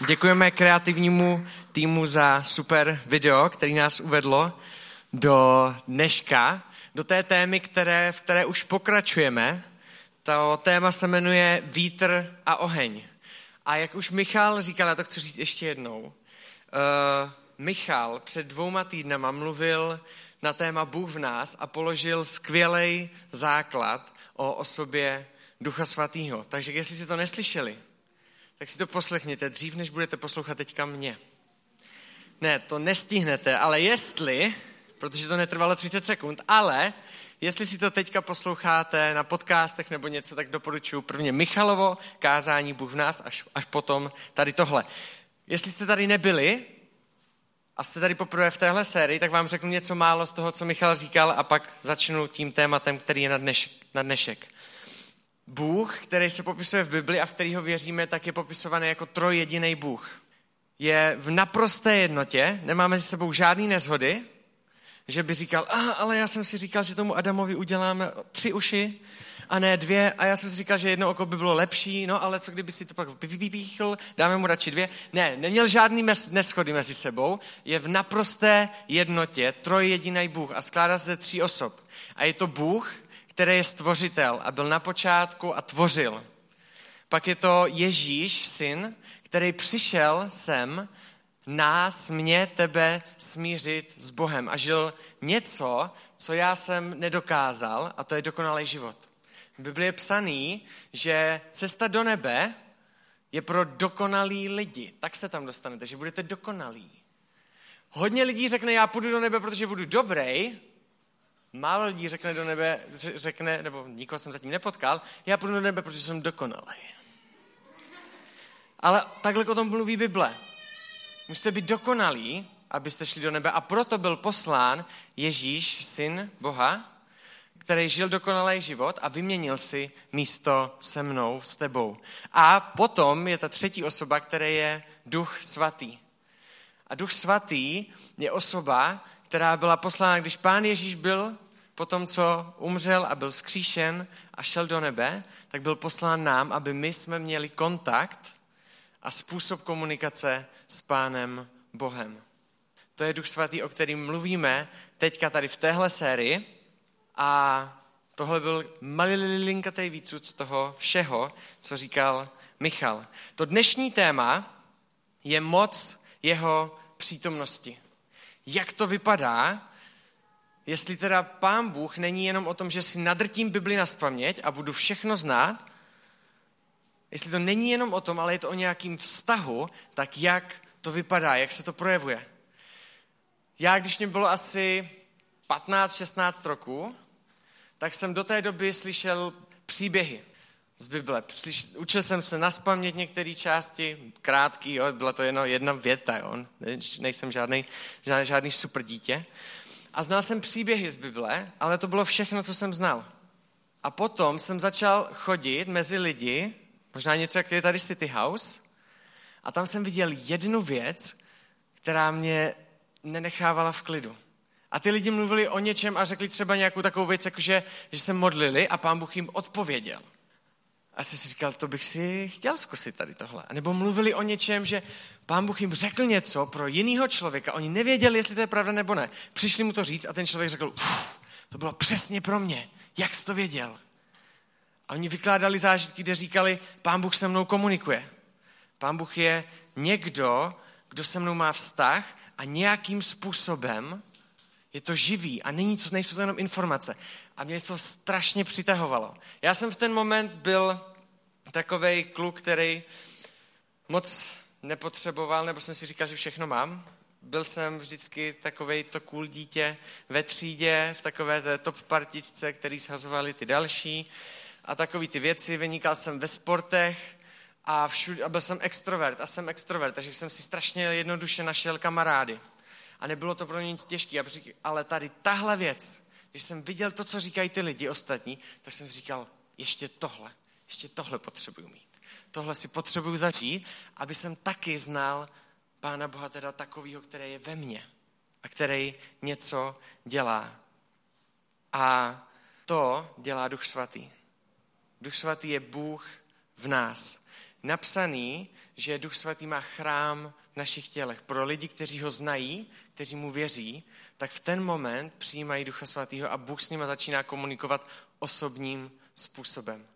Děkujeme kreativnímu týmu za super video, který nás uvedlo do dneška, do té témy, které, v které už pokračujeme. To téma se jmenuje Vítr a oheň. A jak už Michal říkal, já to chci říct ještě jednou, uh, Michal před dvouma týdnama mluvil na téma Bůh v nás a položil skvělý základ o osobě Ducha Svatého. Takže jestli si to neslyšeli, tak si to poslechněte dřív, než budete poslouchat teďka mě. Ne, to nestihnete, ale jestli, protože to netrvalo 30 sekund, ale jestli si to teďka posloucháte na podcastech nebo něco, tak doporučuji prvně Michalovo kázání Bůh v nás, až, až potom tady tohle. Jestli jste tady nebyli a jste tady poprvé v téhle sérii, tak vám řeknu něco málo z toho, co Michal říkal a pak začnu tím tématem, který je na dnešek. Na dnešek. Bůh, který se popisuje v Bibli a v kterého věříme, tak je popisovaný jako trojjediný Bůh. Je v naprosté jednotě, nemáme s sebou žádný nezhody, že by říkal, ah, ale já jsem si říkal, že tomu Adamovi uděláme tři uši a ne dvě a já jsem si říkal, že jedno oko by bylo lepší, no ale co kdyby si to pak vypíchl, dáme mu radši dvě. Ne, neměl žádný neschody mezi sebou, je v naprosté jednotě, trojjediný Bůh a skládá se ze tří osob. A je to Bůh, který je stvořitel a byl na počátku a tvořil. Pak je to Ježíš, syn, který přišel sem nás, mě, tebe smířit s Bohem a žil něco, co já jsem nedokázal a to je dokonalý život. V Biblii je psaný, že cesta do nebe je pro dokonalý lidi. Tak se tam dostanete, že budete dokonalí. Hodně lidí řekne, já půjdu do nebe, protože budu dobrý, Málo lidí řekne do nebe, řekne, nebo nikoho jsem zatím nepotkal, já půjdu do nebe, protože jsem dokonalý. Ale takhle o tom mluví Bible. Musíte být dokonalí, abyste šli do nebe a proto byl poslán Ježíš, syn Boha, který žil dokonalý život a vyměnil si místo se mnou, s tebou. A potom je ta třetí osoba, která je Duch Svatý. A Duch Svatý je osoba, která byla poslána, když pán Ježíš byl po tom, co umřel a byl skříšen a šel do nebe, tak byl poslán nám, aby my jsme měli kontakt a způsob komunikace s pánem Bohem. To je Duch Svatý, o kterým mluvíme teďka tady v téhle sérii a tohle byl malilinkatý výcud z toho všeho, co říkal Michal. To dnešní téma je moc jeho přítomnosti jak to vypadá, jestli teda pán Bůh není jenom o tom, že si nadrtím Bibli na spaměť a budu všechno znát, jestli to není jenom o tom, ale je to o nějakým vztahu, tak jak to vypadá, jak se to projevuje. Já, když mě bylo asi 15-16 roků, tak jsem do té doby slyšel příběhy z Bible. Učil jsem se naspamět některé části, krátký, jo, byla to jenom jedna věta, jo, nejsem žádný, žádný, žádný super dítě. A znal jsem příběhy z Bible, ale to bylo všechno, co jsem znal. A potom jsem začal chodit mezi lidi, možná něco, jak je tady City House, a tam jsem viděl jednu věc, která mě nenechávala v klidu. A ty lidi mluvili o něčem a řekli třeba nějakou takovou věc, jakože, že se modlili a pán Bůh jim odpověděl. A jsem si říkal, to bych si chtěl zkusit tady tohle. A nebo mluvili o něčem, že pán Bůh jim řekl něco pro jiného člověka. Oni nevěděli, jestli to je pravda nebo ne. Přišli mu to říct a ten člověk řekl, to bylo přesně pro mě. Jak jsi to věděl? A oni vykládali zážitky, kde říkali, pán Bůh se mnou komunikuje. Pán Bůh je někdo, kdo se mnou má vztah a nějakým způsobem je to živý a není to, nejsou to jenom informace. A mě to strašně přitahovalo. Já jsem v ten moment byl takový kluk, který moc nepotřeboval, nebo jsem si říkal, že všechno mám. Byl jsem vždycky takový to cool dítě ve třídě, v takové té top partičce, který shazovali ty další a takový ty věci. Vynikal jsem ve sportech a, všud, a byl jsem extrovert a jsem extrovert, takže jsem si strašně jednoduše našel kamarády a nebylo to pro ně nic těžké. Ale tady tahle věc, když jsem viděl to, co říkají ty lidi ostatní, tak jsem si říkal, ještě tohle, ještě tohle potřebuju mít. Tohle si potřebuju začít, aby jsem taky znal Pána Boha teda takového, který je ve mně a který něco dělá. A to dělá Duch Svatý. Duch Svatý je Bůh v nás. Napsaný, že Duch Svatý má chrám v našich tělech. Pro lidi, kteří ho znají, kteří mu věří, tak v ten moment přijímají Ducha Svatého a Bůh s nimi začíná komunikovat osobním způsobem.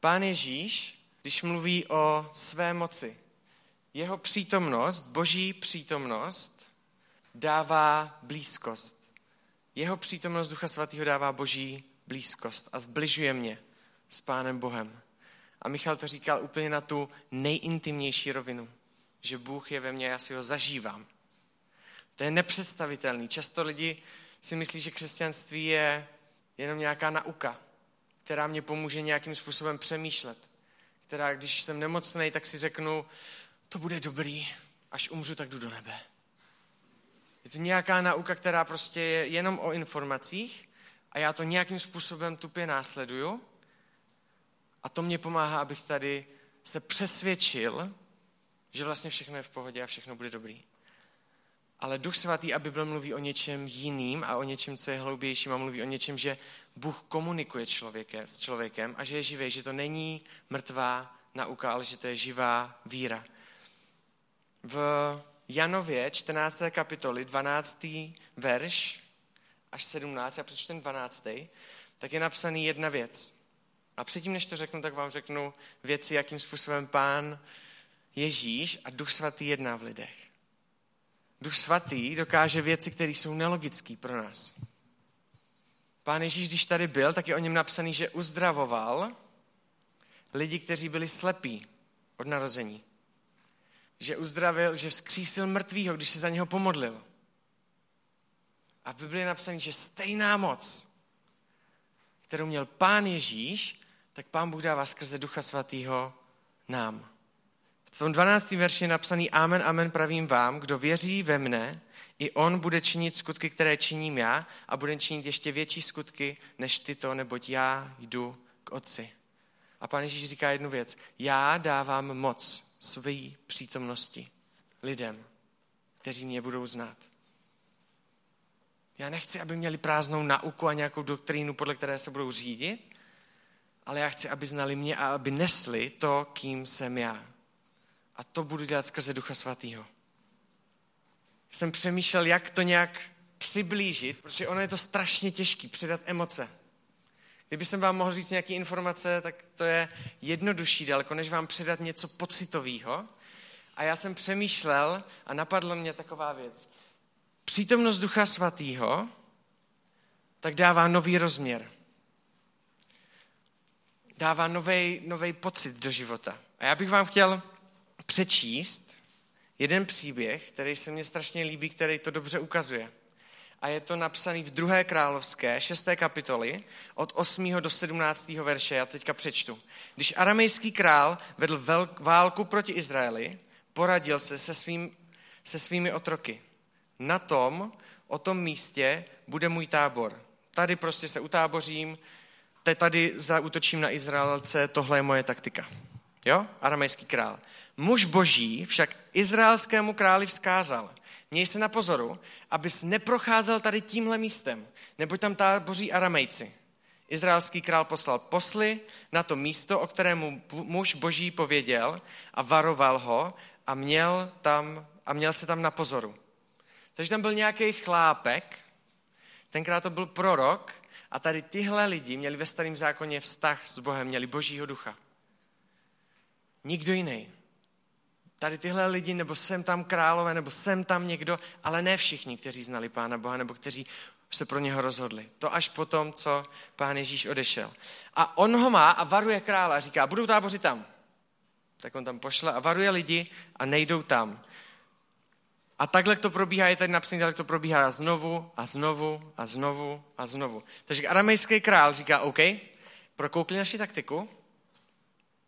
Pán Ježíš, když mluví o své moci, jeho přítomnost, boží přítomnost, dává blízkost. Jeho přítomnost Ducha Svatého dává boží blízkost a zbližuje mě s Pánem Bohem. A Michal to říkal úplně na tu nejintimnější rovinu, že Bůh je ve mně, já si ho zažívám. To je nepředstavitelný. Často lidi si myslí, že křesťanství je jenom nějaká nauka, která mě pomůže nějakým způsobem přemýšlet. Která, když jsem nemocný, tak si řeknu, to bude dobrý, až umřu, tak jdu do nebe. Je to nějaká nauka, která prostě je jenom o informacích a já to nějakým způsobem tupě následuju a to mě pomáhá, abych tady se přesvědčil, že vlastně všechno je v pohodě a všechno bude dobrý. Ale Duch Svatý a Bible mluví o něčem jiným a o něčem, co je hloubějším a mluví o něčem, že Bůh komunikuje člověke, s člověkem a že je živý, že to není mrtvá nauka, ale že to je živá víra. V Janově 14. kapitoli 12. verš až 17, já přečtu ten 12. tak je napsaný jedna věc. A předtím, než to řeknu, tak vám řeknu věci, jakým způsobem pán Ježíš a Duch Svatý jedná v lidech. Duch Svatý dokáže věci, které jsou nelogické pro nás. Pán Ježíš, když tady byl, tak je o něm napsaný, že uzdravoval lidi, kteří byli slepí od narození. Že uzdravil, že vzkřísil mrtvýho, když se za něho pomodlil. A v Biblii je napsaný, že stejná moc, kterou měl pán Ježíš, tak pán Bůh dává skrze Ducha Svatého nám. V tom 12. verši je napsaný Amen, amen pravím vám, kdo věří ve mne, i on bude činit skutky, které činím já a bude činit ještě větší skutky než tyto, neboť já jdu k otci. A pán Ježíš říká jednu věc. Já dávám moc své přítomnosti lidem, kteří mě budou znát. Já nechci, aby měli prázdnou nauku a nějakou doktrínu, podle které se budou řídit, ale já chci, aby znali mě a aby nesli to, kým jsem já. A to budu dělat skrze Ducha Svatého. Jsem přemýšlel, jak to nějak přiblížit, protože ono je to strašně těžké předat emoce. Kdyby jsem vám mohl říct nějaké informace, tak to je jednodušší daleko, než vám předat něco pocitového. A já jsem přemýšlel a napadla mě taková věc. Přítomnost Ducha Svatého tak dává nový rozměr dává nový pocit do života. A já bych vám chtěl přečíst jeden příběh, který se mně strašně líbí, který to dobře ukazuje. A je to napsaný v druhé královské, šesté kapitoli, od 8. do 17. verše. Já teďka přečtu. Když aramejský král vedl velk, válku proti Izraeli, poradil se se, svým, se svými otroky. Na tom, o tom místě bude můj tábor. Tady prostě se utábořím, tady zautočím na Izraelce, tohle je moje taktika. Jo? Aramejský král. Muž boží však izraelskému králi vzkázal, měj se na pozoru, abys neprocházel tady tímhle místem, neboť tam táboří aramejci. Izraelský král poslal posly na to místo, o kterému muž boží pověděl a varoval ho a měl, tam, a měl se tam na pozoru. Takže tam byl nějaký chlápek, tenkrát to byl prorok, a tady tyhle lidi měli ve starém zákoně vztah s Bohem, měli božího ducha. Nikdo jiný. Tady tyhle lidi, nebo jsem tam králové, nebo jsem tam někdo, ale ne všichni, kteří znali Pána Boha, nebo kteří se pro něho rozhodli. To až po tom, co pán Ježíš odešel. A on ho má a varuje krála a říká, budou táboři tam. Tak on tam pošle a varuje lidi a nejdou tam. A takhle to probíhá, je tady napsané, že to probíhá znovu a znovu a znovu a znovu. Takže aramejský král říká, OK, prokoukli naši taktiku,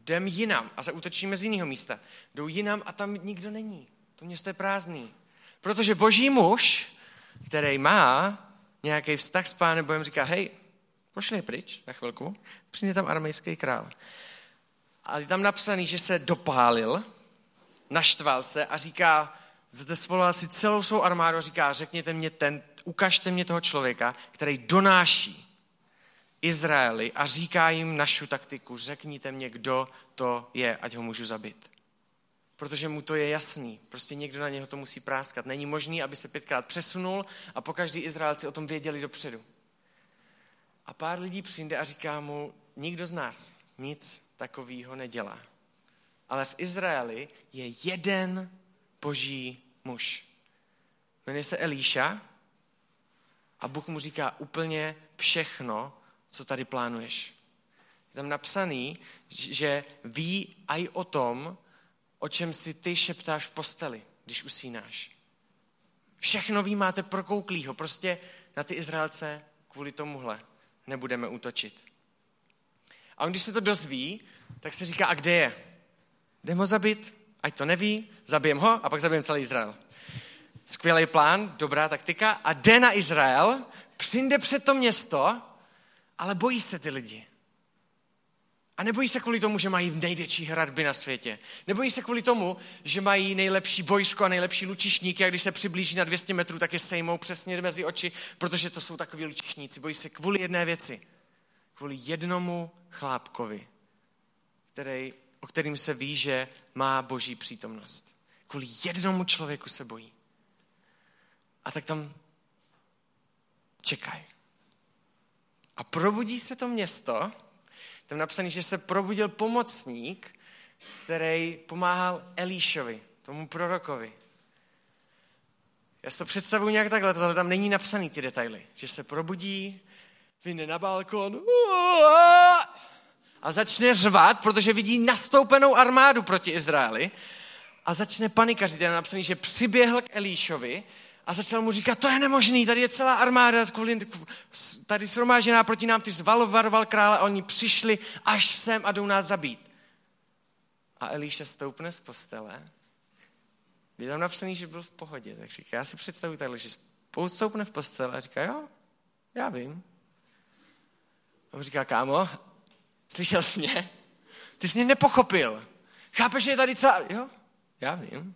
jdem jinam a zaútočíme z jiného místa. Jdou jinam a tam nikdo není. To město je prázdný. Protože boží muž, který má nějaký vztah s pánem Bohem, říká, hej, pošli pryč na chvilku, přijde tam aramejský král. A je tam napsaný, že se dopálil, naštval se a říká, zde svolal si celou svou armádu a říká, řekněte mě ten, ukažte mě toho člověka, který donáší Izraeli a říká jim našu taktiku. Řekněte mě, kdo to je, ať ho můžu zabít. Protože mu to je jasný. Prostě někdo na něho to musí práskat. Není možný, aby se pětkrát přesunul a po každý Izraelci o tom věděli dopředu. A pár lidí přijde a říká mu, nikdo z nás nic takového nedělá. Ale v Izraeli je jeden boží muž. Jmenuje se Elíša a Bůh mu říká úplně všechno, co tady plánuješ. Je tam napsaný, že ví aj o tom, o čem si ty šeptáš v posteli, když usínáš. Všechno ví, máte prokouklýho. Prostě na ty Izraelce kvůli tomuhle nebudeme útočit. A on, když se to dozví, tak se říká, a kde je? Jdem ho zabít, ať to neví, zabijem ho a pak zabijem celý Izrael. Skvělý plán, dobrá taktika a jde na Izrael, přijde před to město, ale bojí se ty lidi. A nebojí se kvůli tomu, že mají největší hradby na světě. Nebojí se kvůli tomu, že mají nejlepší vojsko a nejlepší lučišníky a když se přiblíží na 200 metrů, tak je sejmou přesně mezi oči, protože to jsou takový lučišníci. Bojí se kvůli jedné věci. Kvůli jednomu chlápkovi, který, o kterým se ví, že má boží přítomnost. Kvůli jednomu člověku se bojí. A tak tam čekají. A probudí se to město, tam napsaný, že se probudil pomocník, který pomáhal Elíšovi, tomu prorokovi. Já si to představuji nějak takhle, tohle tam není napsaný ty detaily. Že se probudí, vyjde na balkon a začne řvat, protože vidí nastoupenou armádu proti Izraeli a začne panikařit. Je napsaný, že přiběhl k Elíšovi a začal mu říkat, to je nemožný, tady je celá armáda tady shromážená proti nám, ty zvalovaroval krále oni přišli až sem a jdou nás zabít. A Elíša stoupne z postele, je tam napsaný, že byl v pohodě, tak říká, já si představuji takhle, že stoupne v postele a říká, jo, já vím. A on říká, kámo, slyšel jsi mě? Ty jsi mě nepochopil. Chápeš, že je tady celá... Jo, já vím.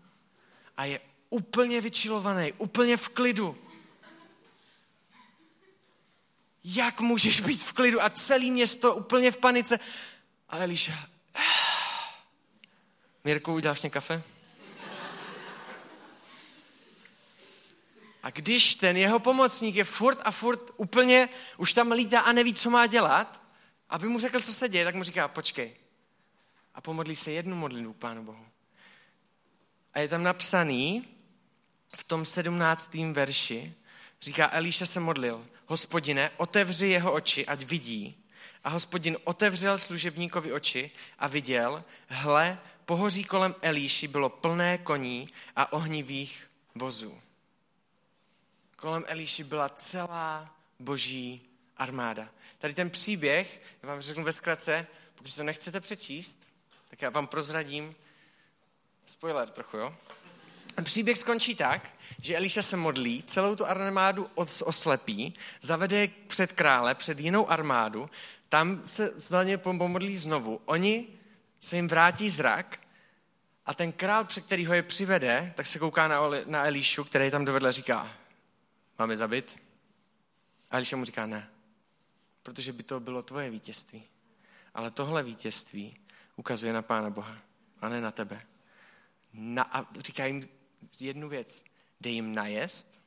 A je úplně vyčilovaný, úplně v klidu. Jak můžeš být v klidu a celý město úplně v panice? A Eliša, Mirku, uděláš mě kafe? A když ten jeho pomocník je furt a furt úplně, už tam lítá a neví, co má dělat, aby mu řekl, co se děje, tak mu říká, počkej. A pomodlí se jednu modlitbu Pánu Bohu. A je tam napsaný, v tom sedmnáctém verši říká, Elíša se modlil, hospodine, otevři jeho oči, ať vidí. A hospodin otevřel služebníkovi oči a viděl, hle, pohoří kolem Elíši bylo plné koní a ohnivých vozů. Kolem Elíši byla celá boží armáda. Tady ten příběh, já vám řeknu ve zkratce, pokud to nechcete přečíst, tak já vám prozradím spoiler trochu, jo? Příběh skončí tak, že Eliša se modlí, celou tu armádu oslepí, zavede před krále, před jinou armádu, tam se za ně pomodlí znovu. Oni se jim vrátí zrak a ten král, před který ho je přivede, tak se kouká na, na Elíšu, který tam dovedl říká, máme zabit? A Eliša mu říká, ne, protože by to bylo tvoje vítězství. Ale tohle vítězství ukazuje na Pána Boha a ne na tebe. Na, a říká jim, jednu věc. Dej jim najest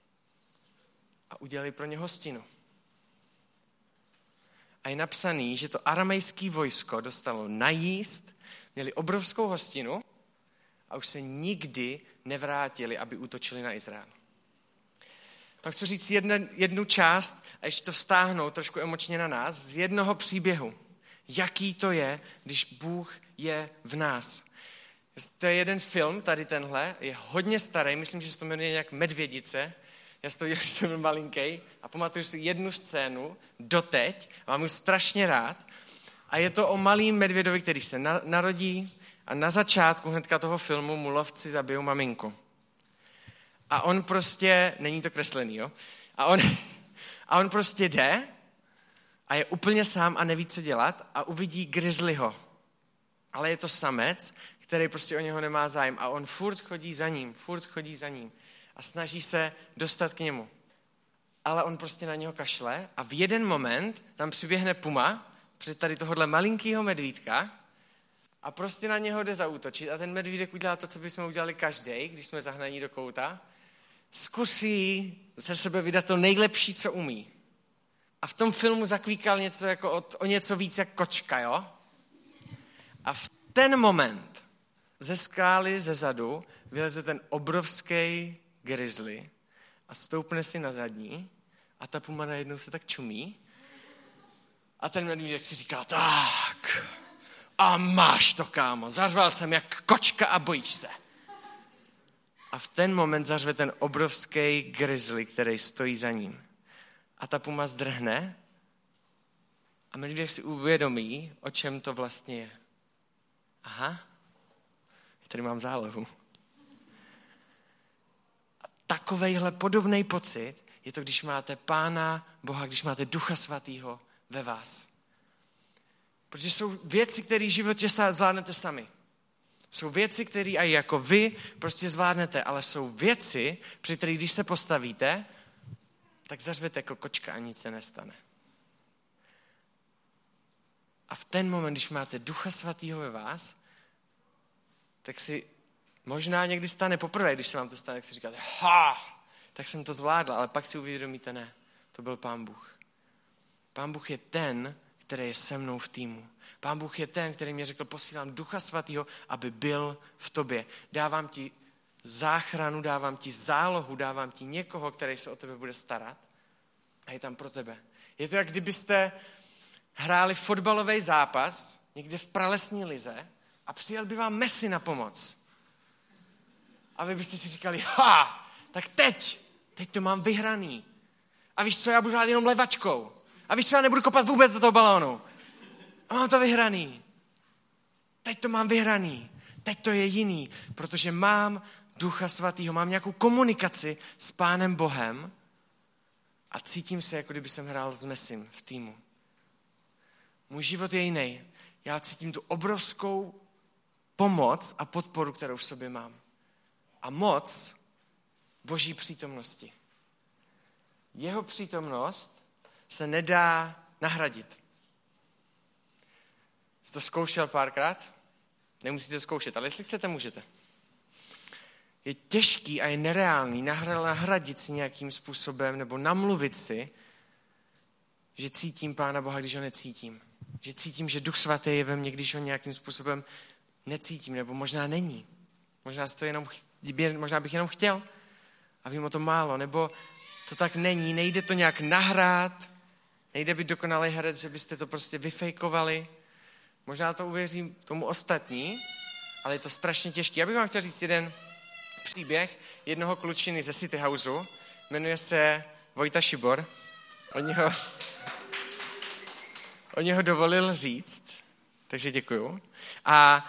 a udělej pro ně hostinu. A je napsaný, že to aramejské vojsko dostalo najíst, měli obrovskou hostinu a už se nikdy nevrátili, aby útočili na Izrael. Pak chci říct jedne, jednu část a ještě to vztáhnout trošku emočně na nás z jednoho příběhu. Jaký to je, když Bůh je v nás. To je jeden film, tady tenhle, je hodně starý, myslím, že se to jmenuje nějak Medvědice. Já si to viděl, když jsem byl malinký a pamatuju si jednu scénu doteď, mám ji strašně rád. A je to o malým medvědovi, který se na, narodí a na začátku hnedka toho filmu mu lovci zabijou maminku. A on prostě, není to kreslený, jo? A on, a on prostě jde a je úplně sám a neví, co dělat a uvidí grizzlyho. Ale je to samec, který prostě o něho nemá zájem a on furt chodí za ním, furt chodí za ním a snaží se dostat k němu. ale on prostě na něho kašle a v jeden moment tam přiběhne puma před tady tohohle malinkého medvídka a prostě na něho jde zautočit a ten medvídek udělá to, co bychom udělali každý, když jsme zahnaní do kouta. Zkusí ze sebe vydat to nejlepší, co umí. A v tom filmu zakvíkal něco jako o, o něco víc jak kočka, jo? A v ten moment ze skály ze zadu vyleze ten obrovský grizzly a stoupne si na zadní a ta puma najednou se tak čumí a ten medvídek si říká, tak, a máš to, kámo, zařval jsem jak kočka a bojíš se. A v ten moment zařve ten obrovský grizzly, který stojí za ním. A ta puma zdrhne a medvídek si uvědomí, o čem to vlastně je. Aha, tady mám zálohu. A takovejhle podobný pocit je to, když máte Pána Boha, když máte Ducha Svatého ve vás. Protože jsou věci, které v životě zvládnete sami. Jsou věci, které i jako vy prostě zvládnete, ale jsou věci, při kterých když se postavíte, tak zařvete jako kočka a nic se nestane. A v ten moment, když máte Ducha Svatého ve vás, tak si možná někdy stane poprvé, když se vám to stane, tak si říkáte, ha, tak jsem to zvládla, ale pak si uvědomíte, ne, to byl Pán Bůh. Pán Bůh je ten, který je se mnou v týmu. Pán Bůh je ten, který mě řekl, posílám Ducha Svatého, aby byl v tobě. Dávám ti záchranu, dávám ti zálohu, dávám ti někoho, který se o tebe bude starat a je tam pro tebe. Je to, jak kdybyste hráli fotbalový zápas někde v pralesní lize a přijel by vám Messi na pomoc. A vy byste si říkali, ha, tak teď, teď to mám vyhraný. A víš co, já budu hrát jenom levačkou. A víš co, já nebudu kopat vůbec do toho balónu. A mám to vyhraný. Teď to mám vyhraný. Teď to je jiný, protože mám Ducha Svatého, mám nějakou komunikaci s Pánem Bohem a cítím se, jako kdyby jsem hrál s Mesim v týmu. Můj život je jiný. Já cítím tu obrovskou pomoc a podporu, kterou v sobě mám. A moc Boží přítomnosti. Jeho přítomnost se nedá nahradit. Jsi to zkoušel párkrát? Nemusíte zkoušet, ale jestli chcete, můžete. Je těžký a je nereálný nahradit si nějakým způsobem nebo namluvit si, že cítím Pána Boha, když ho necítím. Že cítím, že Duch Svatý je ve mně, když ho nějakým způsobem necítím, nebo možná není. Možná, to jenom, možná bych jenom chtěl a vím o tom málo, nebo to tak není, nejde to nějak nahrát, nejde být dokonalý herec, že byste to prostě vyfejkovali. Možná to uvěřím tomu ostatní, ale je to strašně těžké. Já bych vám chtěl říct jeden příběh jednoho klučiny ze City Houseu. Jmenuje se Vojta Šibor. Oni ho, oni ho dovolil říct, takže děkuju. A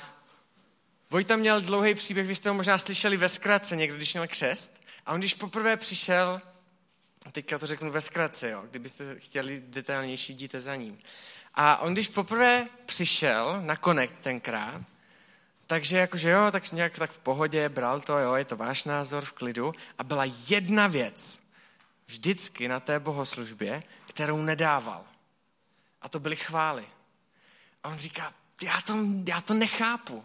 Vojta měl dlouhý příběh, vy jste ho možná slyšeli ve zkratce někdo, když měl křest. A on když poprvé přišel, teďka to řeknu ve zkratce, jo, kdybyste chtěli detailnější, jděte za ním. A on když poprvé přišel na Connect tenkrát, takže jakože jo, tak nějak tak v pohodě, bral to, jo, je to váš názor, v klidu. A byla jedna věc, vždycky na té bohoslužbě, kterou nedával. A to byly chvály. A on říká, já to, já to nechápu.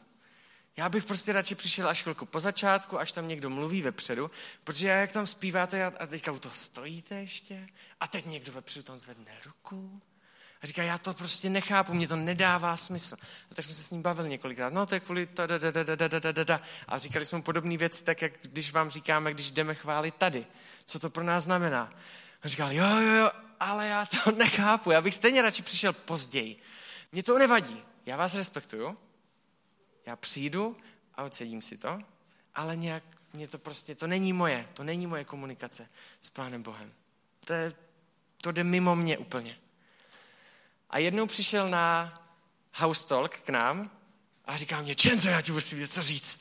Já bych prostě radši přišel až chvilku po začátku, až tam někdo mluví vepředu, protože jak tam zpíváte a teďka u toho stojíte ještě a teď někdo vepředu tam zvedne ruku a říká, já to prostě nechápu, mě to nedává smysl. A tak jsme se s ním bavili několikrát. No to je kvůli ta, da, da, da, da, da, da, da. A říkali jsme podobné věci, tak jak když vám říkáme, když jdeme chválit tady. Co to pro nás znamená? A říkal, jo, jo, jo, ale já to nechápu. Já bych stejně radši přišel později. Mně to nevadí. Já vás respektuju. Já přijdu a odsedím si to, ale nějak mě to prostě, to není moje, to není moje komunikace s Pánem Bohem. To, je, to jde mimo mě úplně. A jednou přišel na house talk k nám a říká mě, Čenzo, já ti musím něco říct.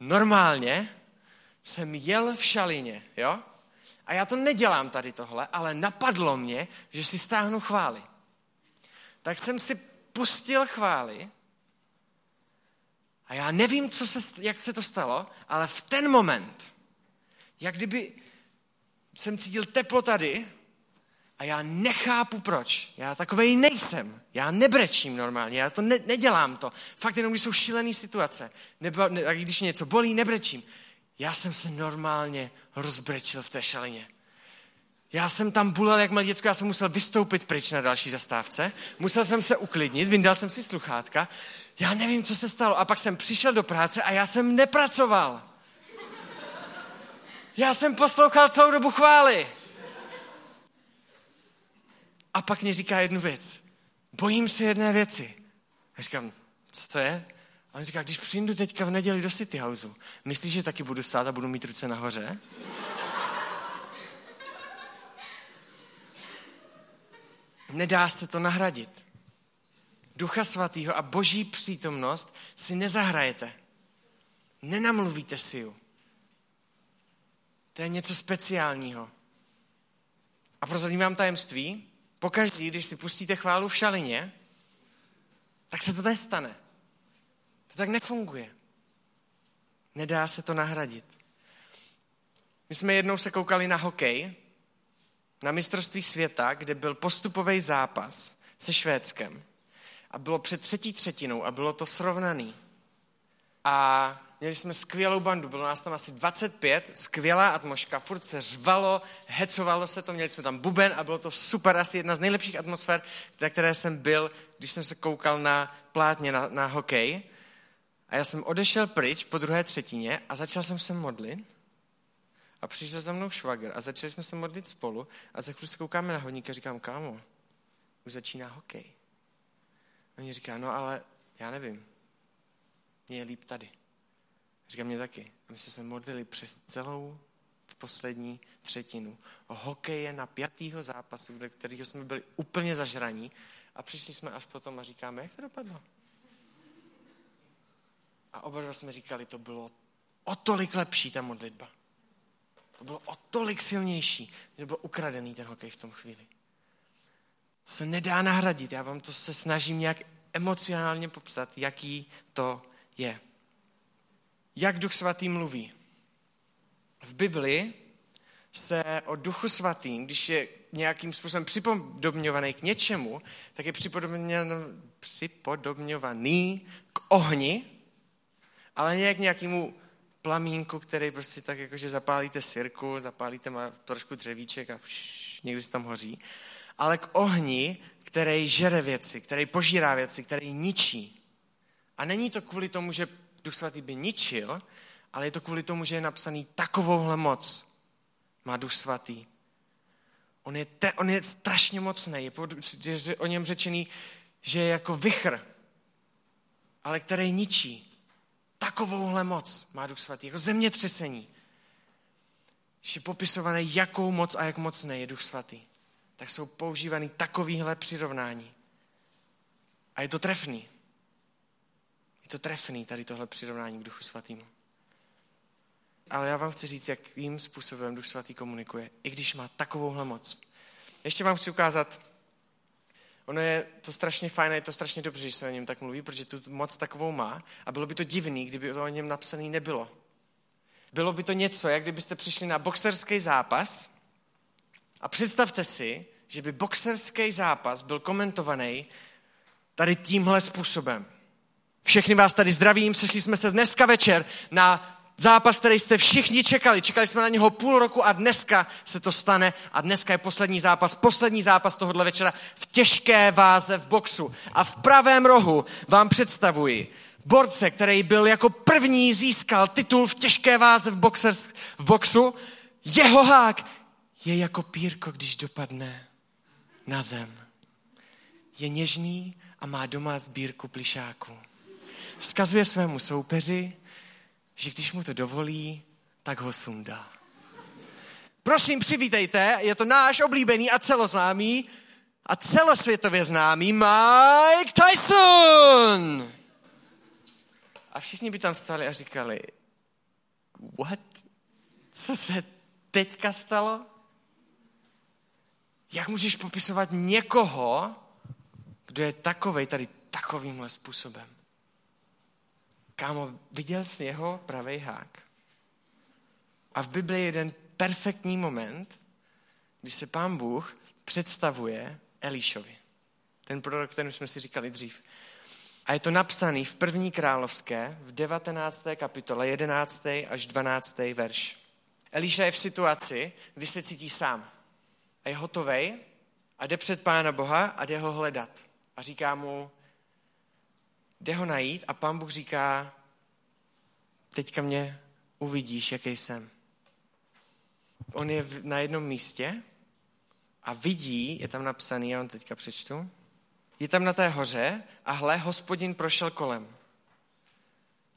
Normálně jsem jel v šalině, jo? A já to nedělám tady tohle, ale napadlo mě, že si stáhnu chvály. Tak jsem si pustil chvály a já nevím, co se, jak se to stalo, ale v ten moment, jak kdyby jsem cítil teplo tady a já nechápu proč. Já takovej nejsem. Já nebrečím normálně, já to ne, nedělám to. Fakt jenom, když jsou šílené situace, nebo ne, když něco bolí, nebrečím. Já jsem se normálně rozbrečil v té šalině. Já jsem tam bulel jak malé děcko, já jsem musel vystoupit pryč na další zastávce, musel jsem se uklidnit, vyndal jsem si sluchátka, já nevím, co se stalo. A pak jsem přišel do práce a já jsem nepracoval. Já jsem poslouchal celou dobu chvály. A pak mě říká jednu věc. Bojím se jedné věci. A říkám, co to je? A on říká, když přijdu teďka v neděli do City Houseu, myslíš, že taky budu stát a budu mít ruce nahoře? Nedá se to nahradit. Ducha svatého a boží přítomnost si nezahrajete. Nenamluvíte si ju. To je něco speciálního. A prozradím vám tajemství, pokaždý, když si pustíte chválu v šalině, tak se to nestane. To tak nefunguje. Nedá se to nahradit. My jsme jednou se koukali na hokej, na mistrovství světa, kde byl postupový zápas se Švédskem. A bylo před třetí třetinou a bylo to srovnaný. A měli jsme skvělou bandu, bylo nás tam asi 25, skvělá atmosféra, furt se řvalo, hecovalo se to, měli jsme tam buben a bylo to super, asi jedna z nejlepších atmosfér, na které jsem byl, když jsem se koukal na plátně na, na hokej. A já jsem odešel pryč po druhé třetině a začal jsem se modlit. A přišel za mnou švagr a začali jsme se modlit spolu a za chvíli se koukáme na hodník a říkám, kámo, už začíná hokej. Oni říká, no ale já nevím, mě je líp tady. Říká mě taky. A my jsme se modlili přes celou v poslední třetinu o hokeje na pětýho zápasu, kde kterého jsme byli úplně zažraní a přišli jsme až potom a říkáme, jak to dopadlo? A oba dva jsme říkali, to bylo o tolik lepší ta modlitba. To bylo o tolik silnější, že byl ukradený ten hokej v tom chvíli. Se nedá nahradit. Já vám to se snažím nějak emocionálně popsat, jaký to je. Jak Duch Svatý mluví? V Bibli se o Duchu Svatým, když je nějakým způsobem připodobňovaný k něčemu, tak je připodobňovaný k ohni, ale ne k nějakému plamínku, který prostě tak jakože zapálíte sirku, zapálíte trošku dřevíček a pš, někdy se tam hoří, ale k ohni, který žere věci, který požírá věci, který ničí. A není to kvůli tomu, že Duch Svatý by ničil, ale je to kvůli tomu, že je napsaný takovouhle moc. Má Duch Svatý. On je, te, on je strašně mocný. Je, je o něm řečený, že je jako vychr, ale který ničí. Takovouhle moc má Duch Svatý, jako zemětřesení. Je popisované, jakou moc a jak mocný je Duch Svatý, tak jsou používaný takovýhle přirovnání. A je to trefný. Je to trefný tady tohle přirovnání k Duchu Svatýmu. Ale já vám chci říct, jakým způsobem Duch Svatý komunikuje, i když má takovouhle moc. Ještě vám chci ukázat, ono je to strašně fajné, je to strašně dobře, že se o něm tak mluví, protože tu moc takovou má a bylo by to divný, kdyby to o něm napsaný nebylo. Bylo by to něco, jak kdybyste přišli na boxerský zápas a představte si, že by boxerský zápas byl komentovaný tady tímhle způsobem. Všechny vás tady zdravím, sešli jsme se dneska večer na zápas, který jste všichni čekali. Čekali jsme na něho půl roku a dneska se to stane a dneska je poslední zápas, poslední zápas tohohle večera v těžké váze v boxu. A v pravém rohu vám představuji borce, který byl jako první získal titul v těžké váze v, boxers, v boxu. Jeho hák je jako pírko, když dopadne na zem. Je něžný a má doma sbírku plišáků vzkazuje svému soupeři, že když mu to dovolí, tak ho sundá. Prosím, přivítejte, je to náš oblíbený a celoznámý a celosvětově známý Mike Tyson. A všichni by tam stali a říkali, what? Co se teďka stalo? Jak můžeš popisovat někoho, kdo je takovej tady takovýmhle způsobem? Kámo, viděl jsi jeho pravý hák? A v Biblii je jeden perfektní moment, kdy se pán Bůh představuje Elíšovi. Ten prorok, který jsme si říkali dřív. A je to napsaný v první královské, v 19. kapitole, 11. až 12. verš. Elíša je v situaci, kdy se cítí sám. Je hotovej a jde před Pána Boha a jde ho hledat. A říká mu, jde ho najít a pán Bůh říká, teďka mě uvidíš, jaký jsem. On je na jednom místě a vidí, je tam napsaný, já vám teďka přečtu, je tam na té hoře a hle, hospodin prošel kolem.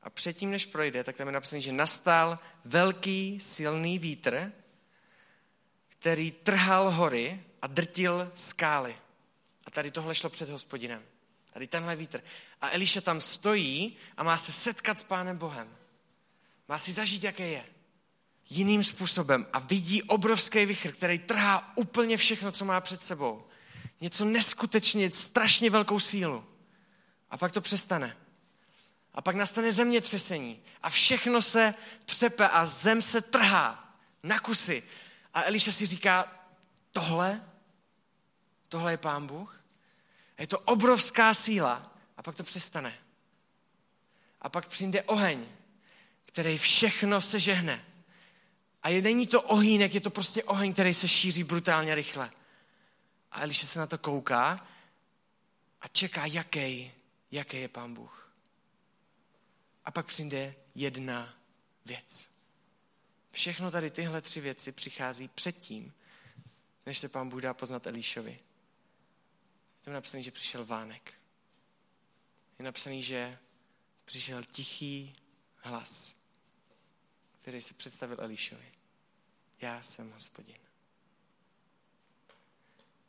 A předtím, než projde, tak tam je napsaný, že nastal velký, silný vítr, který trhal hory a drtil skály. A tady tohle šlo před hospodinem. Tady tenhle vítr. A Eliša tam stojí a má se setkat s Pánem Bohem. Má si zažít, jaké je. Jiným způsobem. A vidí obrovský vichr, který trhá úplně všechno, co má před sebou. Něco neskutečně, strašně velkou sílu. A pak to přestane. A pak nastane zemětřesení. A všechno se třepe a zem se trhá na kusy. A Eliša si říká, tohle, tohle je pán Bůh? Je to obrovská síla a pak to přestane. A pak přijde oheň, který všechno se žehne. A je, není to ohýnek, je to prostě oheň, který se šíří brutálně rychle. A Eliše se na to kouká a čeká, jaký, jaký je pán Bůh. A pak přijde jedna věc. Všechno tady tyhle tři věci přichází předtím, než se pán Bůh dá poznat Elíšovi. Je tam napsaný, že přišel vánek. Je napsaný, že přišel tichý hlas, který se představil Elíšovi. Já jsem hospodin.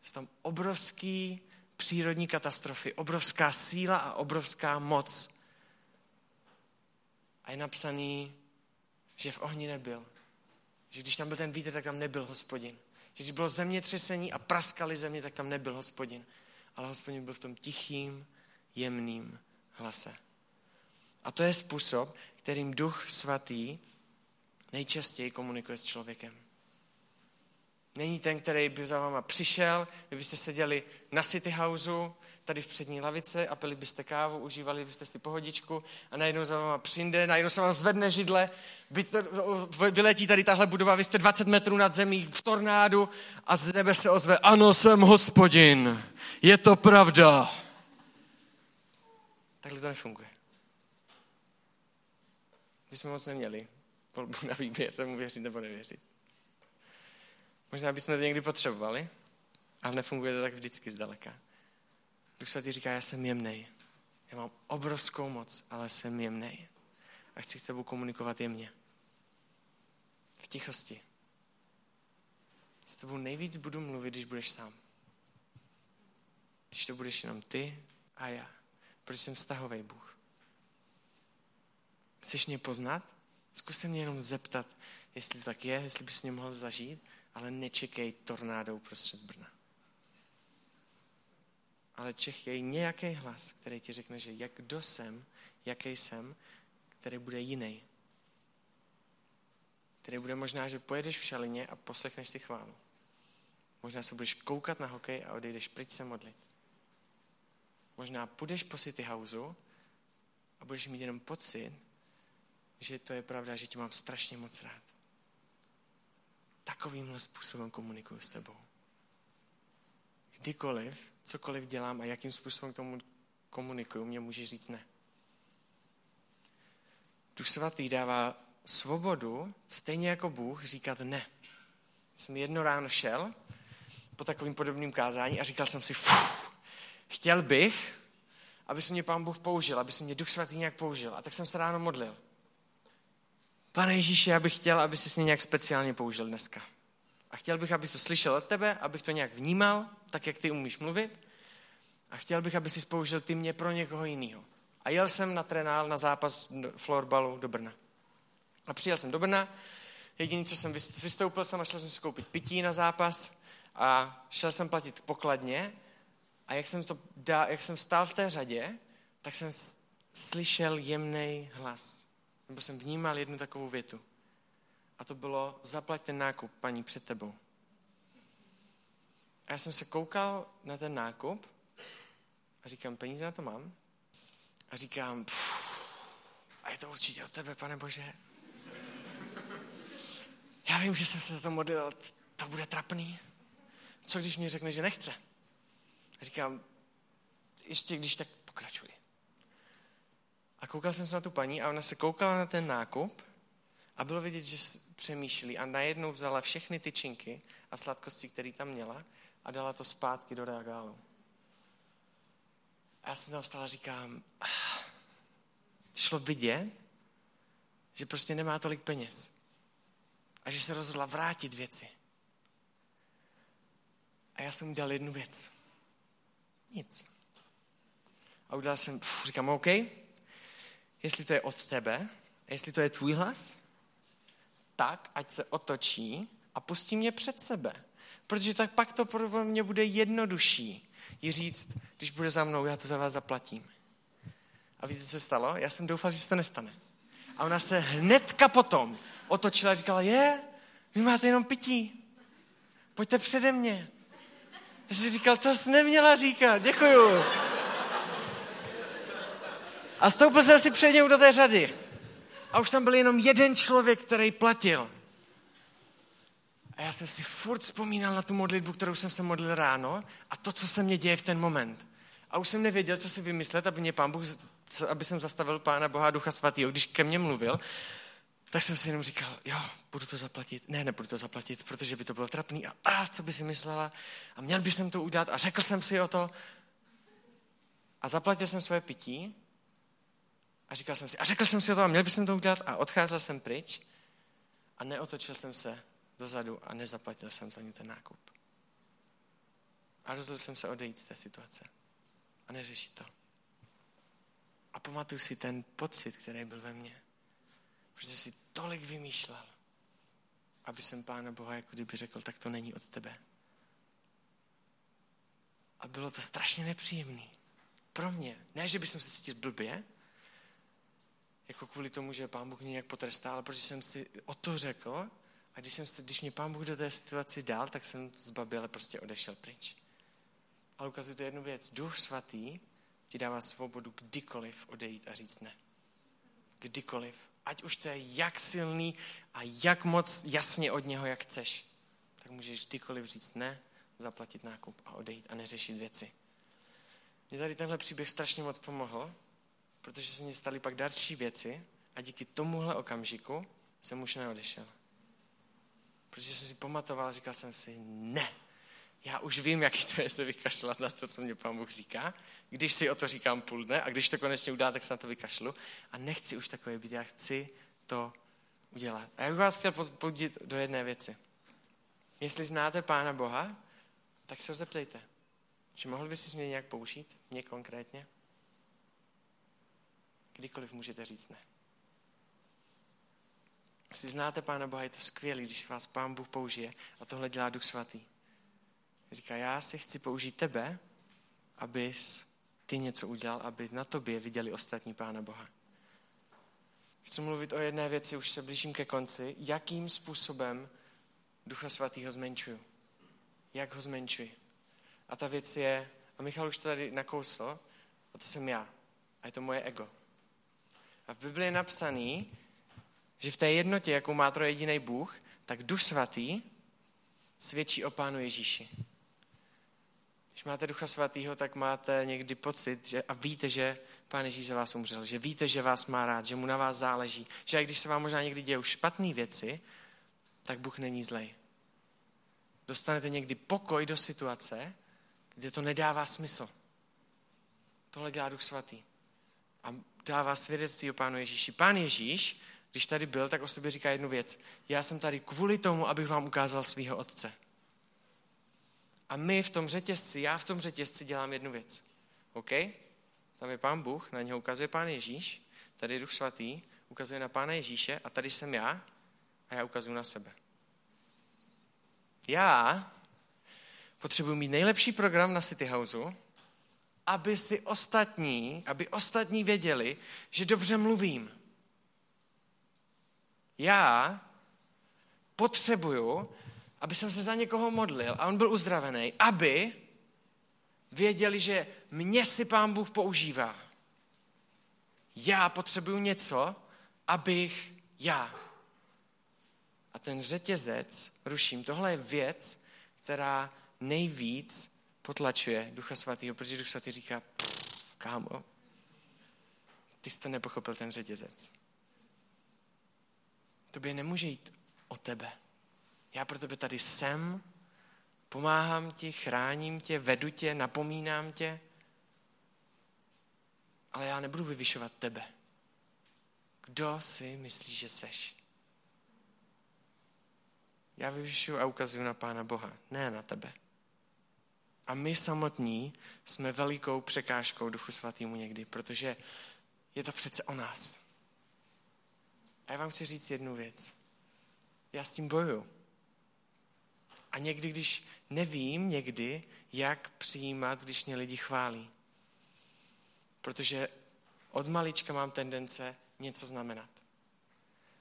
Jsou tam obrovský přírodní katastrofy, obrovská síla a obrovská moc. A je napsaný, že v ohni nebyl. Že když tam byl ten vítr, tak tam nebyl hospodin. Že když bylo zemětřesení a praskali země, tak tam nebyl hospodin ale hospodin byl v tom tichým, jemným hlase. A to je způsob, kterým duch svatý nejčastěji komunikuje s člověkem. Není ten, který by za váma přišel, vy byste seděli na City Houseu, tady v přední lavice a pili byste kávu, užívali byste si pohodičku a najednou za váma přijde, najednou se vám zvedne židle, vy, vyletí tady tahle budova, vy jste 20 metrů nad zemí v tornádu a z nebe se ozve, ano, jsem hospodin, je to pravda. Takhle to nefunguje. My jsme moc neměli volbu na výběr, tomu věřit nebo nevěřit. Možná bychom to někdy potřebovali, ale nefunguje to tak vždycky zdaleka. Duch Svatý říká, já jsem jemnej. Já mám obrovskou moc, ale jsem jemnej. A chci s tebou komunikovat jemně. V tichosti. S tebou nejvíc budu mluvit, když budeš sám. Když to budeš jenom ty a já. Protože jsem vztahový Bůh. Chceš mě poznat? Zkus se mě jenom zeptat, jestli tak je, jestli bys mě mohl zažít, ale nečekej tornádou prostřed Brna ale čekej nějaký hlas, který ti řekne, že jak kdo jsem, jaký jsem, který bude jiný. Který bude možná, že pojedeš v šalině a poslechneš si chválu. Možná se budeš koukat na hokej a odejdeš pryč se modlit. Možná půjdeš po City Houseu a budeš mít jenom pocit, že to je pravda, že tě mám strašně moc rád. Takovýmhle způsobem komunikuju s tebou kdykoliv, cokoliv dělám a jakým způsobem k tomu komunikuju, mě může říct ne. Duch svatý dává svobodu, stejně jako Bůh, říkat ne. Jsem jedno ráno šel po takovým podobným kázání a říkal jsem si, fuf, chtěl bych, aby se mě pán Bůh použil, aby se mě Duch svatý nějak použil. A tak jsem se ráno modlil. Pane Ježíši, já bych chtěl, aby se mě nějak speciálně použil dneska. A chtěl bych, abych to slyšel od tebe, abych to nějak vnímal, tak jak ty umíš mluvit. A chtěl bych, aby si spoužil ty mě pro někoho jiného. A jel jsem na trénál, na zápas florbalu do Brna. A přijel jsem do Brna. Jediný, co jsem vystoupil jsem a šel jsem si koupit pití na zápas. A šel jsem platit pokladně. A jak jsem, to dá, jak jsem stál v té řadě, tak jsem slyšel jemný hlas. Nebo jsem vnímal jednu takovou větu. A to bylo, zaplať ten nákup, paní, před tebou. A já jsem se koukal na ten nákup a říkám, peníze na to mám. A říkám, a je to určitě od tebe, pane Bože. Já vím, že jsem se za to modlil, to bude trapný. Co když mi řekne, že nechce? A říkám, ještě když tak pokračuj. A koukal jsem se na tu paní a ona se koukala na ten nákup a bylo vidět, že přemýšlí a najednou vzala všechny tyčinky a sladkosti, které tam měla a dala to zpátky do reagálu. A já jsem tam vstal a říkám, ah, šlo vidět, že prostě nemá tolik peněz. A že se rozhodla vrátit věci. A já jsem udělal jednu věc. Nic. A udělal jsem, pff, říkám, OK, jestli to je od tebe, jestli to je tvůj hlas, tak, ať se otočí a pustí mě před sebe. Protože tak pak to pro mě bude jednodušší jí říct, když bude za mnou, já to za vás zaplatím. A víte, co se stalo? Já jsem doufal, že se to nestane. A ona se hnedka potom otočila a říkala, je, vy máte jenom pití. Pojďte přede mě. Já jsem říkal, to jsi neměla říkat, děkuju. A stoupil jsem si před něj do té řady. A už tam byl jenom jeden člověk, který platil. A já jsem si furt vzpomínal na tu modlitbu, kterou jsem se modlil ráno a to, co se mě děje v ten moment. A už jsem nevěděl, co si vymyslet, aby mě pán Bůh, aby jsem zastavil pána Boha Ducha Svatého, když ke mně mluvil, tak jsem si jenom říkal, jo, budu to zaplatit. Ne, nebudu to zaplatit, protože by to bylo trapný. A, a co by si myslela? A měl bych jsem to udělat. A řekl jsem si o to. A zaplatil jsem své pití. A říkal jsem si, a řekl jsem si to, a měl bych to udělat. A odcházel jsem pryč. A neotočil jsem se dozadu a nezaplatil jsem za ní ten nákup. A rozhodl jsem se odejít z té situace. A neřešit to. A pamatuju si ten pocit, který byl ve mně. Protože si tolik vymýšlel, aby jsem Pána Boha jako kdyby řekl, tak to není od tebe. A bylo to strašně nepříjemné. Pro mě. Ne, že bych se cítil blbě, jako kvůli tomu, že Pán Bůh mě nějak potrestá, ale protože jsem si o to řekl a když, jsem, když mě Pán Bůh do té situaci dal, tak jsem zbaběle prostě odešel pryč. Ale ukazuje to jednu věc. Duch svatý ti dává svobodu kdykoliv odejít a říct ne. Kdykoliv ať už to je jak silný a jak moc jasně od něho, jak chceš, tak můžeš kdykoliv říct ne, zaplatit nákup a odejít a neřešit věci. Mě tady tenhle příběh strašně moc pomohl, protože se mi staly pak další věci a díky tomuhle okamžiku jsem už neodešel. Protože jsem si pamatoval a říkal jsem si, ne, já už vím, jaký to je se vykašlat na to, co mě pán Bůh říká, když si o to říkám půl dne a když to konečně udá, tak se na to vykašlu. A nechci už takové být, já chci to udělat. A já bych vás chtěl pozbudit do jedné věci. Jestli znáte Pána Boha, tak se ho zeptejte. Že mohl by si mě nějak použít? Mě konkrétně? Kdykoliv můžete říct ne. Jestli znáte Pána Boha, je to skvělé, když vás Pán Bůh použije a tohle dělá Duch Svatý. Říká, já si chci použít tebe, abys ty něco udělal, aby na tobě viděli ostatní Pána Boha. Chci mluvit o jedné věci, už se blížím ke konci. Jakým způsobem Ducha Svatého zmenšuju? Jak ho zmenšuji? A ta věc je, a Michal už to tady nakousl, a to jsem já. A je to moje ego. A v Biblii je napsaný, že v té jednotě, jakou má jediný Bůh, tak Duch Svatý svědčí o Pánu Ježíši. Když máte Ducha Svatého, tak máte někdy pocit že, a víte, že Pán Ježíš za vás umřel, že víte, že vás má rád, že mu na vás záleží, že i když se vám možná někdy dějou špatné věci, tak Bůh není zlej. Dostanete někdy pokoj do situace, kde to nedává smysl. Tohle dělá Duch Svatý. A dává svědectví o Pánu Ježíši. Pán Ježíš, když tady byl, tak o sobě říká jednu věc. Já jsem tady kvůli tomu, abych vám ukázal svého otce. A my v tom řetězci, já v tom řetězci dělám jednu věc. OK? Tam je pán Bůh, na něho ukazuje pán Ježíš, tady je Duch Svatý, ukazuje na pána Ježíše a tady jsem já a já ukazuju na sebe. Já potřebuji mít nejlepší program na City Houseu, aby si ostatní, aby ostatní věděli, že dobře mluvím. Já potřebuju, aby jsem se za někoho modlil a on byl uzdravený, aby věděli, že mě si pán Bůh používá. Já potřebuju něco, abych já. A ten řetězec ruším. Tohle je věc, která nejvíc potlačuje Ducha Svatého, protože Duch Svatý říká, kámo, ty jsi to nepochopil ten řetězec. Tobě nemůže jít o tebe. Já pro tebe tady jsem, pomáhám ti, chráním tě, vedu tě, napomínám tě, ale já nebudu vyvyšovat tebe. Kdo si myslí, že seš? Já vyvyšuju a ukazuju na Pána Boha, ne na tebe. A my samotní jsme velikou překážkou Duchu Svatýmu někdy, protože je to přece o nás. A já vám chci říct jednu věc. Já s tím bojuju. A někdy, když nevím někdy, jak přijímat, když mě lidi chválí. Protože od malička mám tendence něco znamenat.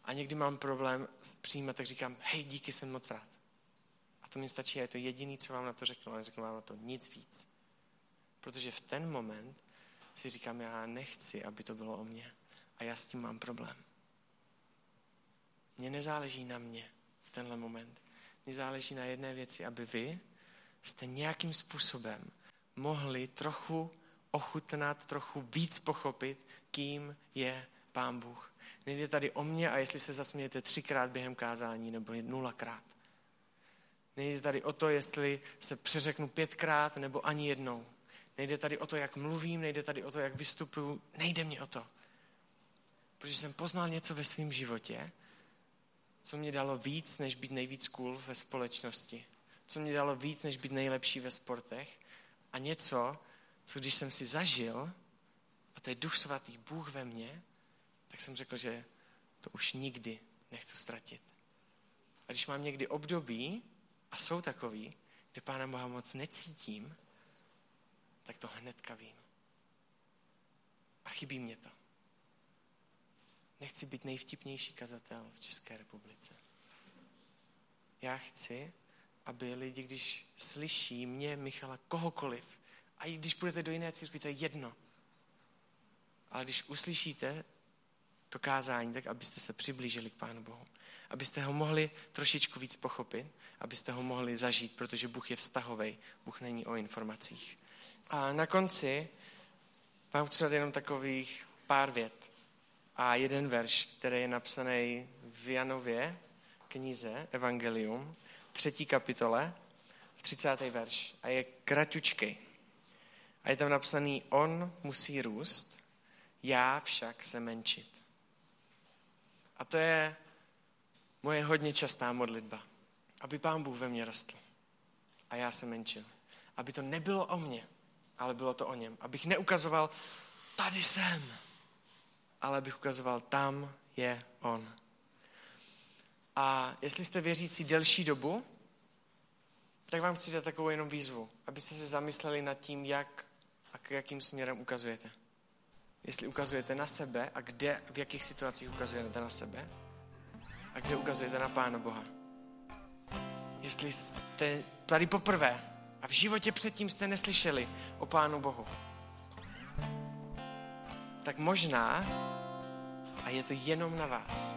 A někdy mám problém přijímat, tak říkám, hej, díky, jsem moc rád. To mi stačí, a je to jediný, co vám na to řeknu, ale řeknu vám na to nic víc. Protože v ten moment si říkám, já nechci, aby to bylo o mně. A já s tím mám problém. Mně nezáleží na mě v tenhle moment. Mně záleží na jedné věci, aby vy jste nějakým způsobem mohli trochu ochutnat, trochu víc pochopit, kým je Pán Bůh. Nejde tady o mě a jestli se zasmějete třikrát během kázání nebo nulakrát. Nejde tady o to, jestli se přeřeknu pětkrát nebo ani jednou. Nejde tady o to, jak mluvím, nejde tady o to, jak vystupuju. Nejde mě o to. Protože jsem poznal něco ve svém životě, co mě dalo víc, než být nejvíc cool ve společnosti. Co mě dalo víc, než být nejlepší ve sportech. A něco, co když jsem si zažil, a to je duch svatý, Bůh ve mně, tak jsem řekl, že to už nikdy nechci ztratit. A když mám někdy období, a jsou takový, kde Pána Boha moc necítím, tak to hnedka vím. A chybí mě to. Nechci být nejvtipnější kazatel v České republice. Já chci, aby lidi, když slyší mě, Michala, kohokoliv, a i když půjdete do jiné církve, to je jedno. Ale když uslyšíte to kázání, tak abyste se přiblížili k Pánu Bohu. Abyste ho mohli trošičku víc pochopit, abyste ho mohli zažít, protože Bůh je vztahový, Bůh není o informacích. A na konci vám chci jenom takových pár vět. A jeden verš, který je napsaný v Janově knize Evangelium, třetí kapitole, 30. verš. A je kratučkej. A je tam napsaný, on musí růst, já však se menšit. A to je moje hodně častá modlitba. Aby Pán Bůh ve mně rostl. A já se menšil. Aby to nebylo o mně, ale bylo to o něm. Abych neukazoval, tady jsem, ale abych ukazoval, tam je on. A jestli jste věřící delší dobu, tak vám chci dát takovou jenom výzvu, abyste se zamysleli nad tím, jak a k jakým směrem ukazujete. Jestli ukazujete na sebe a kde, v jakých situacích ukazujete na sebe a kde ukazujete na Pána Boha. Jestli jste tady poprvé a v životě předtím jste neslyšeli o Pánu Bohu, tak možná, a je to jenom na vás,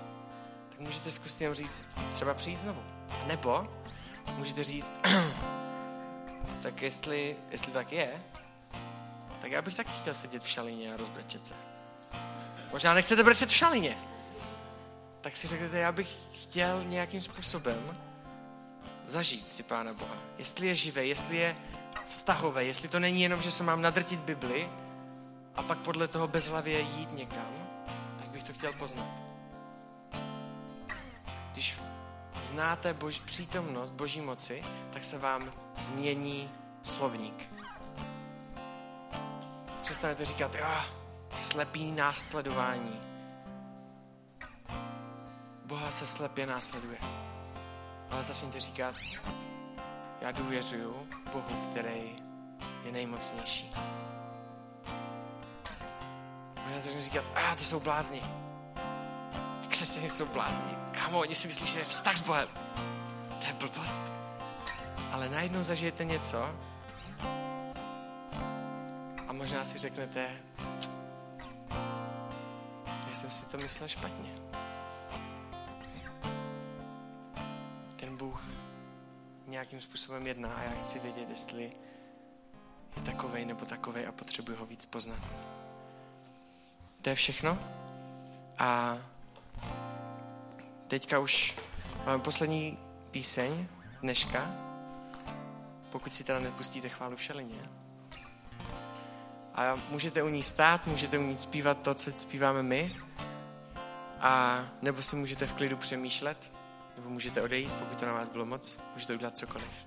tak můžete zkusit jenom říct, třeba přijít znovu. Nebo můžete říct, tak jestli, jestli tak je, tak já bych taky chtěl sedět v šalině a rozbrečet se. Možná nechcete brečet v šalině. Tak si řekněte, já bych chtěl nějakým způsobem zažít si Pána Boha. Jestli je živé, jestli je vztahové, jestli to není jenom, že se mám nadrtit Bibli a pak podle toho bezhlavě jít někam, tak bych to chtěl poznat. Když znáte bož, přítomnost Boží moci, tak se vám změní slovník. Přestanete říkat, jo, slepý následování. Boha se slepě následuje ale začněte říkat, já důvěřuju Bohu, který je nejmocnější. A já začnu říkat, a ty jsou blázni. Ty křesťané jsou blázni. Kámo, oni si myslí, že je vztah s Bohem. To je blbost. ale najednou zažijete něco a možná si řeknete, já jsem si to myslel špatně. Nějakým způsobem jedná a já chci vědět, jestli je takovej nebo takovej a potřebuji ho víc poznat. To je všechno. A teďka už máme poslední píseň dneška, pokud si teda nepustíte chválu v šelině. A můžete u ní stát, můžete u ní zpívat to, co zpíváme my, a nebo si můžete v klidu přemýšlet, nebo můžete odejít, pokud to na vás bylo moc, můžete udělat cokoliv.